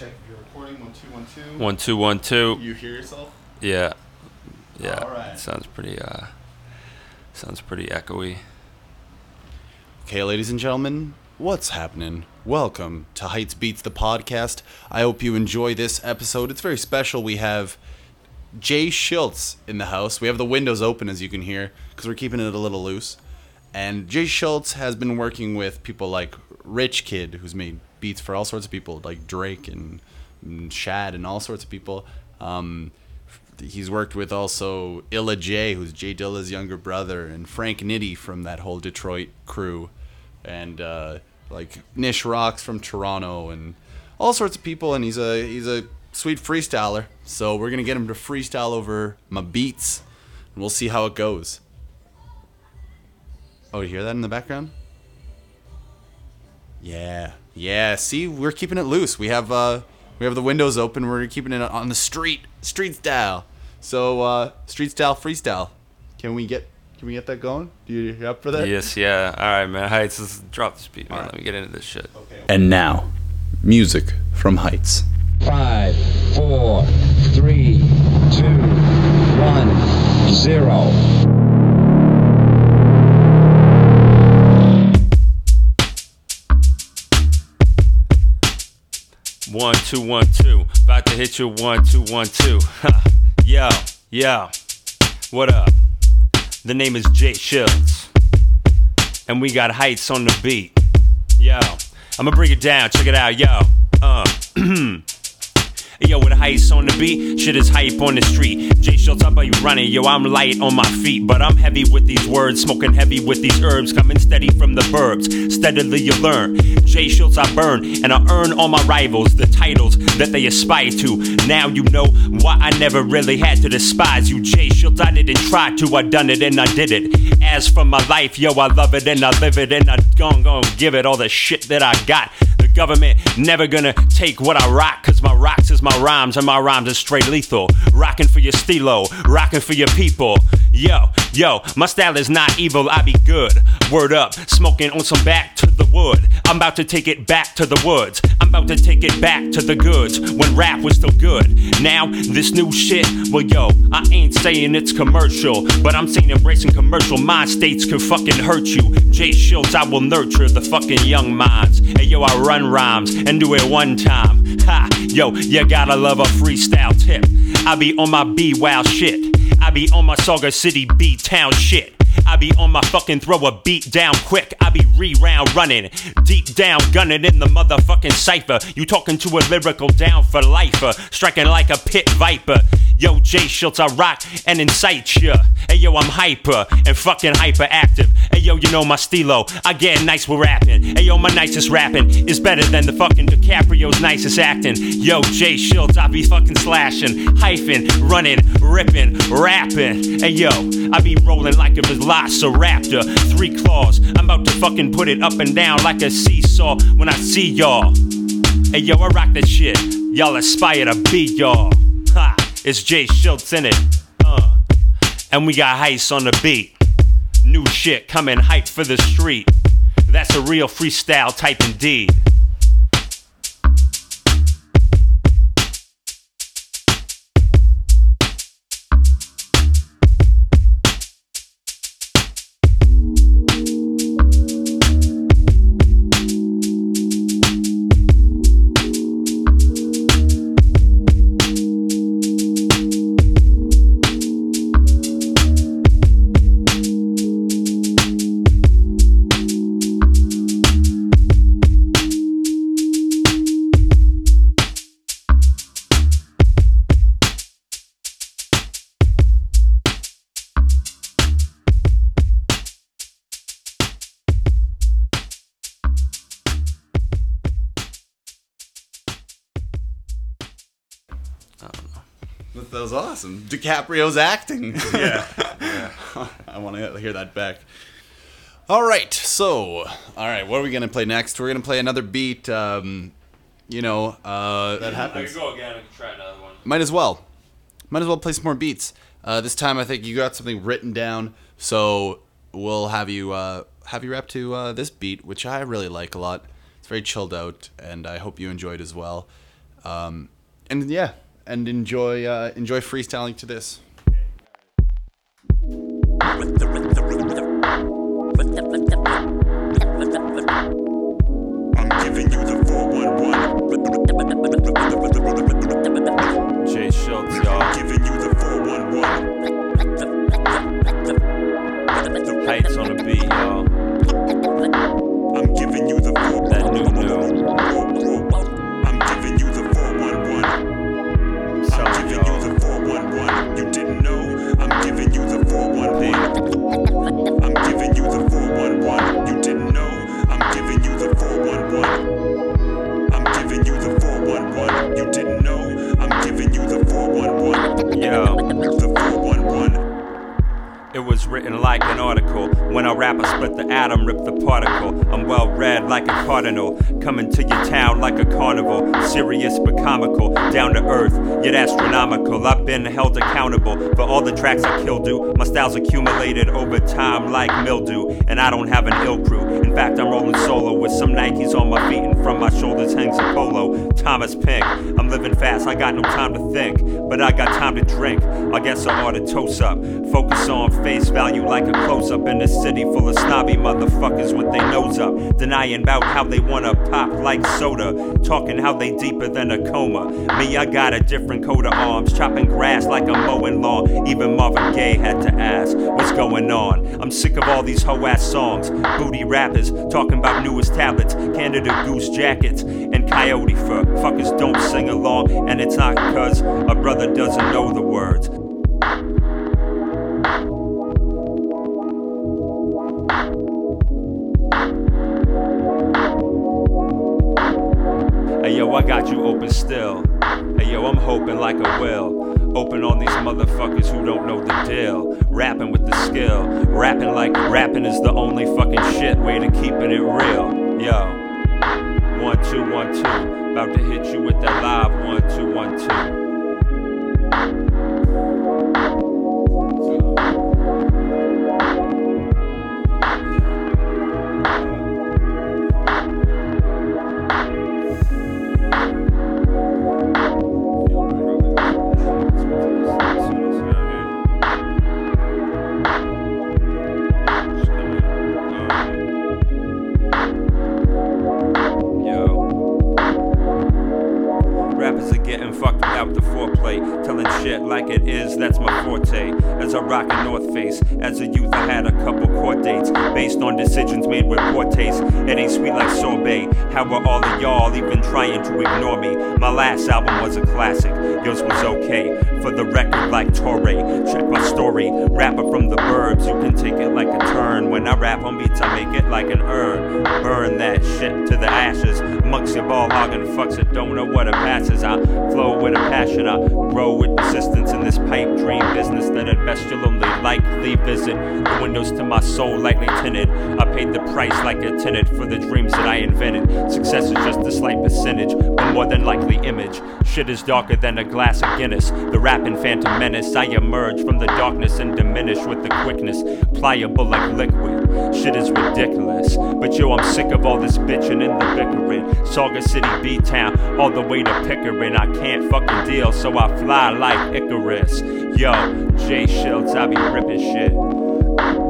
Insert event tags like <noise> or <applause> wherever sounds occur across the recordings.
check if you're recording. One, two, one, two. One two one two. You hear yourself? Yeah, yeah. Alright. Sounds pretty. Uh, sounds pretty echoey. Okay, ladies and gentlemen, what's happening? Welcome to Heights Beats the podcast. I hope you enjoy this episode. It's very special. We have Jay Schultz in the house. We have the windows open, as you can hear, because we're keeping it a little loose. And Jay Schultz has been working with people like Rich Kidd, who's made beats for all sorts of people, like Drake and, and Shad and all sorts of people. Um, he's worked with also Illa J, who's Jay Dilla's younger brother, and Frank Nitt from that whole Detroit crew, and uh, like Nish Rocks from Toronto, and all sorts of people. And he's a he's a sweet freestyler. So we're gonna get him to freestyle over my beats, and we'll see how it goes. Oh, you hear that in the background? Yeah, yeah. See, we're keeping it loose. We have uh, we have the windows open. We're keeping it on the street, street style. So uh, street style freestyle. Can we get can we get that going? Do you you up for that? Yes, yeah. All right, man. Heights, let's drop the speed, man. Alright. Let me get into this shit. Okay. And now, music from Heights. Five, four, three, two, one, zero. One two one two. About to hit you. One two one two. Ha. Yo, yo. What up? The name is Jay Schultz, and we got heights on the beat. Yo, I'ma bring it down. Check it out, yo. Uh. <clears throat> Yo, with heights on the beat, shit is hype on the street. Jay Schultz, how about you running? Yo, I'm light on my feet, but I'm heavy with these words, smoking heavy with these herbs, coming steady from the burbs. Steadily you learn. Jay Schultz, I burn, and I earn all my rivals the titles that they aspire to. Now you know why I never really had to despise you, Jay Schultz. I didn't try to, I done it and I did it. As for my life, yo, I love it and I live it, and I gon' gon' give it all the shit that I got. Government never gonna take what I rock, cause my rocks is my rhymes, and my rhymes is straight lethal. Rocking for your stilo, rocking for your people. Yo, yo, my style is not evil, I be good. Word up, smoking on some back to the wood. I'm about to take it back to the woods. I'm about to take it back to the goods when rap was still good. Now, this new shit, well, yo, I ain't saying it's commercial, but I'm saying embracing commercial mind states could fucking hurt you. Jay Schultz, I will nurture the fucking young minds. Hey, yo, I run rhymes and do it one time. Ha, yo, you gotta love a freestyle tip. I be on my B wow shit. I be on my Sauga City B town shit. I be on my fucking throw a beat down quick. I be re-round running, deep down gunning in the motherfucking cipher. You talking to a lyrical down for lifer, uh, striking like a pit viper. Yo, Jay Schultz, I rock and incite ya. Hey yo, I'm hyper and fucking hyperactive. Hey yo, you know my stilo. I get nice with rapping. Hey yo, my nicest rapping is better than the fucking DiCaprio's nicest acting. Yo, Jay Schultz, I be fucking slashing, hyphen, running, ripping, rapping. Hey yo, I be rolling like a velociraptor, three claws. I'm about to fucking put it up and down like a seesaw when I see y'all. Hey yo, I rock that shit. Y'all aspire to be y'all. Ha, it's Jay Schultz in it. Uh. And we got Heights on the beat. New shit coming hype for the street. That's a real freestyle type indeed. Awesome. DiCaprio's acting. Yeah. <laughs> I want to hear that back. All right, so all right, what are we gonna play next? We're gonna play another beat. Um, you know, uh, that happens. go again and try another one. Might as well. Might as well play some more beats. Uh, this time, I think you got something written down, so we'll have you uh, have you rap to uh, this beat, which I really like a lot. It's very chilled out, and I hope you enjoyed as well. Um, and yeah, and enjoy uh, enjoy freestyling to this. I'm giving you the 411. 411. Yo. The 411. It was written like an article. When a rapper split the atom, rip the particle. I'm well read like a cardinal. Coming to your town like a carnival. Serious but comical. Down to earth, yet astronomical. I've been held accountable for all the tracks I kill do. My style's accumulated over time like mildew. And I don't have an ill crew. In fact, I'm rolling solo with some Nikes on my feet. And from my shoulders hangs a polo. Thomas Pink. I'm living fast, I got no time to think. But I got time to drink. I guess I ought to toast up. Focus on face value like a close up in a city full of snobby motherfuckers with their nose up. Denying about how they wanna pop like soda. Talking how they deeper than a coma. Me, I got a different coat of arms. Chopping grass like I'm mowing lawn. Even Marvin Gaye had to ask, what's going on? I'm sick of all these hoe ass songs. Booty rappers talking about newest tablets. Canada Goose jackets. And coyote fur. Fuckers don't sing along. And it's not cause a brother doesn't know the words. I got you open still. Hey yo, I'm hoping like a will. Open on these motherfuckers who don't know the deal. Rapping with the skill. Rapping like rapping is the only fucking shit way to keeping it real. Yo. One, two, one, two. About to hit you with that live one, two, one, two. Like sorbet. How are all of y'all even trying to ignore me? My last album was a classic, yours was okay. For the record, like Torre. Check my story. Rapper from the burbs, you can take it like a turn. When I rap on beats, I make it like an urn. Burn that shit to the ashes. Amongst your ball hogging fucks that don't know what a passes. I flow with a passion. I grow with persistence in this pipe dream business that at best you'll only likely visit. The windows to my soul lightly tinted. I paid the price like a tenant for the dreams that I invented. Success is just a slight percentage, but more than likely image. Shit is darker than a glass of Guinness. The rapping phantom menace. I emerge from the darkness and diminish with the quickness. Pliable like liquid. Shit is ridiculous. But yo, I'm sick of all this bitching and the bickering. Sauga City, B Town, all the way to Pickering. I can't fucking deal, so I fly like Icarus. Yo, Jay Schultz, I be ripping shit.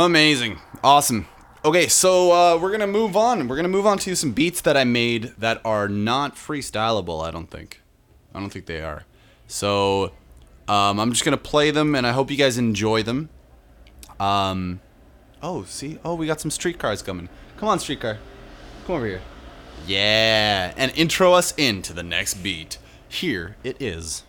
Amazing. Awesome. Okay, so uh, we're gonna move on. We're gonna move on to some beats that I made that are not freestylable. I don't think. I don't think they are. So um, I'm just gonna play them, and I hope you guys enjoy them. Um, oh, see, oh, we got some streetcars coming. Come on, streetcar. Come over here. Yeah, and intro us into the next beat. Here it is.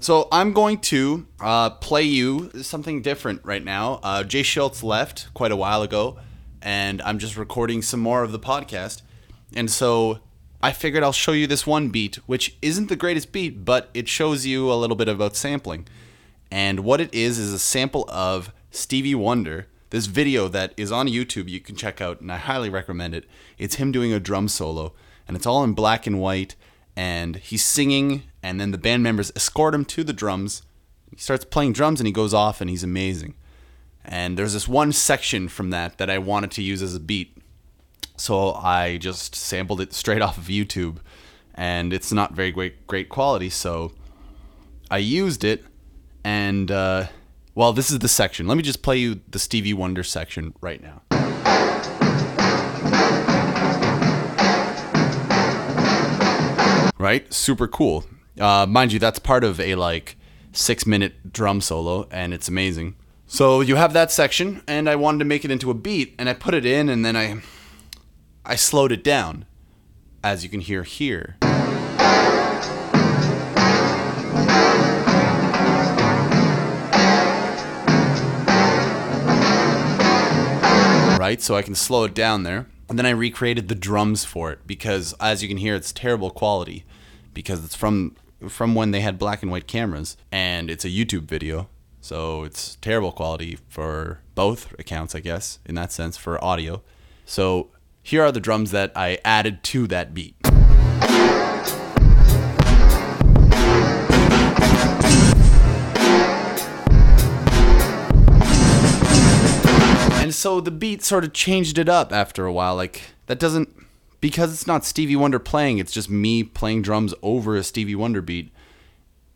So I'm going to uh, play you something different right now. Uh, Jay Schultz left quite a while ago, and I'm just recording some more of the podcast. And so I figured I'll show you this one beat, which isn't the greatest beat, but it shows you a little bit about sampling. And what it is is a sample of Stevie Wonder. This video that is on YouTube you can check out, and I highly recommend it. It's him doing a drum solo, and it's all in black and white, and he's singing, and then the band members escort him to the drums. He starts playing drums, and he goes off, and he's amazing. And there's this one section from that that I wanted to use as a beat, so I just sampled it straight <laughs> off of YouTube, and it's not very great great quality. So I used it, and uh, well, this is the section. Let me just play you the Stevie Wonder section right now. Right, super cool. Uh, mind you, that's part of a like six minute drum solo, and it's amazing. So you have that section, and I wanted to make it into a beat, and I put it in, and then I I slowed it down, as you can hear here. Right, so I can slow it down there. And then I recreated the drums for it because, as you can hear, it's terrible quality because it's from from when they had black and white cameras, and it's a YouTube video, so it's terrible quality for both accounts, I guess, in that sense for audio. So here are the drums that I added to that beat. And so the beat sort of changed it up after a while. Like, that doesn't, because it's not Stevie Wonder playing, it's just me playing drums over a Stevie Wonder beat.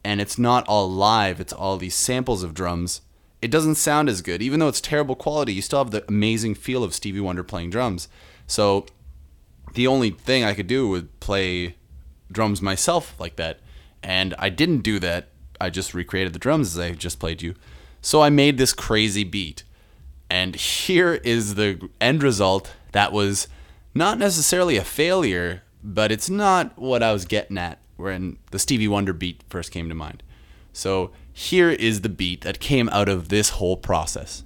And it's not all live, it's all these samples of drums. It doesn't sound as good. Even though it's terrible quality, you still have the amazing feel of Stevie Wonder playing drums. So the only thing I could do was play drums myself like that. And I didn't do that. I just recreated the drums as I just played you. So I made this crazy beat. And here is the end result that was not necessarily a failure, but it's not what I was getting at when the Stevie Wonder beat first came to mind. So here is the beat that came out of this whole process.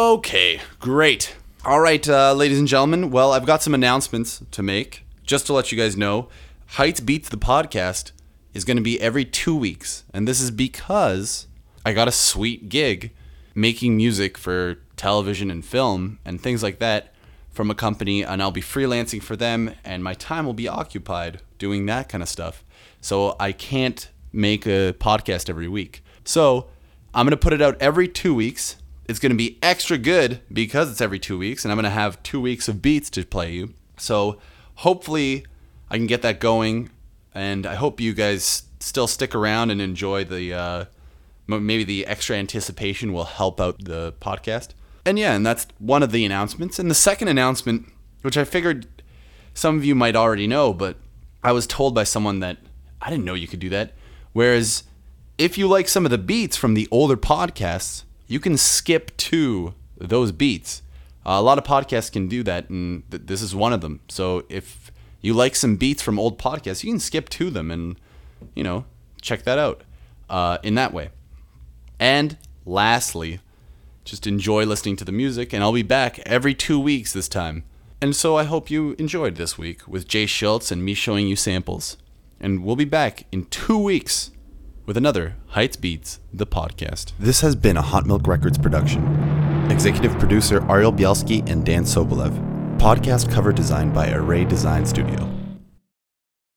Okay, great. All right, uh, ladies and gentlemen. Well, I've got some announcements to make. Just to let you guys know, Heights Beats the podcast is going to be every two weeks. And this is because I got a sweet gig making music for television and film and things like that from a company. And I'll be freelancing for them, and my time will be occupied doing that kind of stuff. So I can't make a podcast every week. So I'm going to put it out every two weeks. It's going to be extra good because it's every two weeks, and I'm going to have two weeks of beats to play you. So hopefully I can get that going, and I hope you guys still stick around and enjoy the uh, maybe the extra anticipation will help out the podcast. And yeah, and that's one of the announcements. And the second announcement, which I figured some of you might already know, but I was told by someone that I didn't know you could do that. Whereas if you like some of the beats from the older podcasts, you can skip to those beats. Uh, a lot of podcasts can do that, and th- this is one of them. So if you like some beats from old podcasts, you can skip to them and, you know, check that out uh, in that way. And lastly, just enjoy listening to the music, and I'll be back every two weeks this time. And so I hope you enjoyed this week with Jay Schultz and me showing you samples. And we'll be back in two weeks with another Heights Beats, the podcast. This has been a Hot Milk Records production. Executive producer Ariel Bielski and Dan Sobolev. Podcast cover designed by Array Design Studio.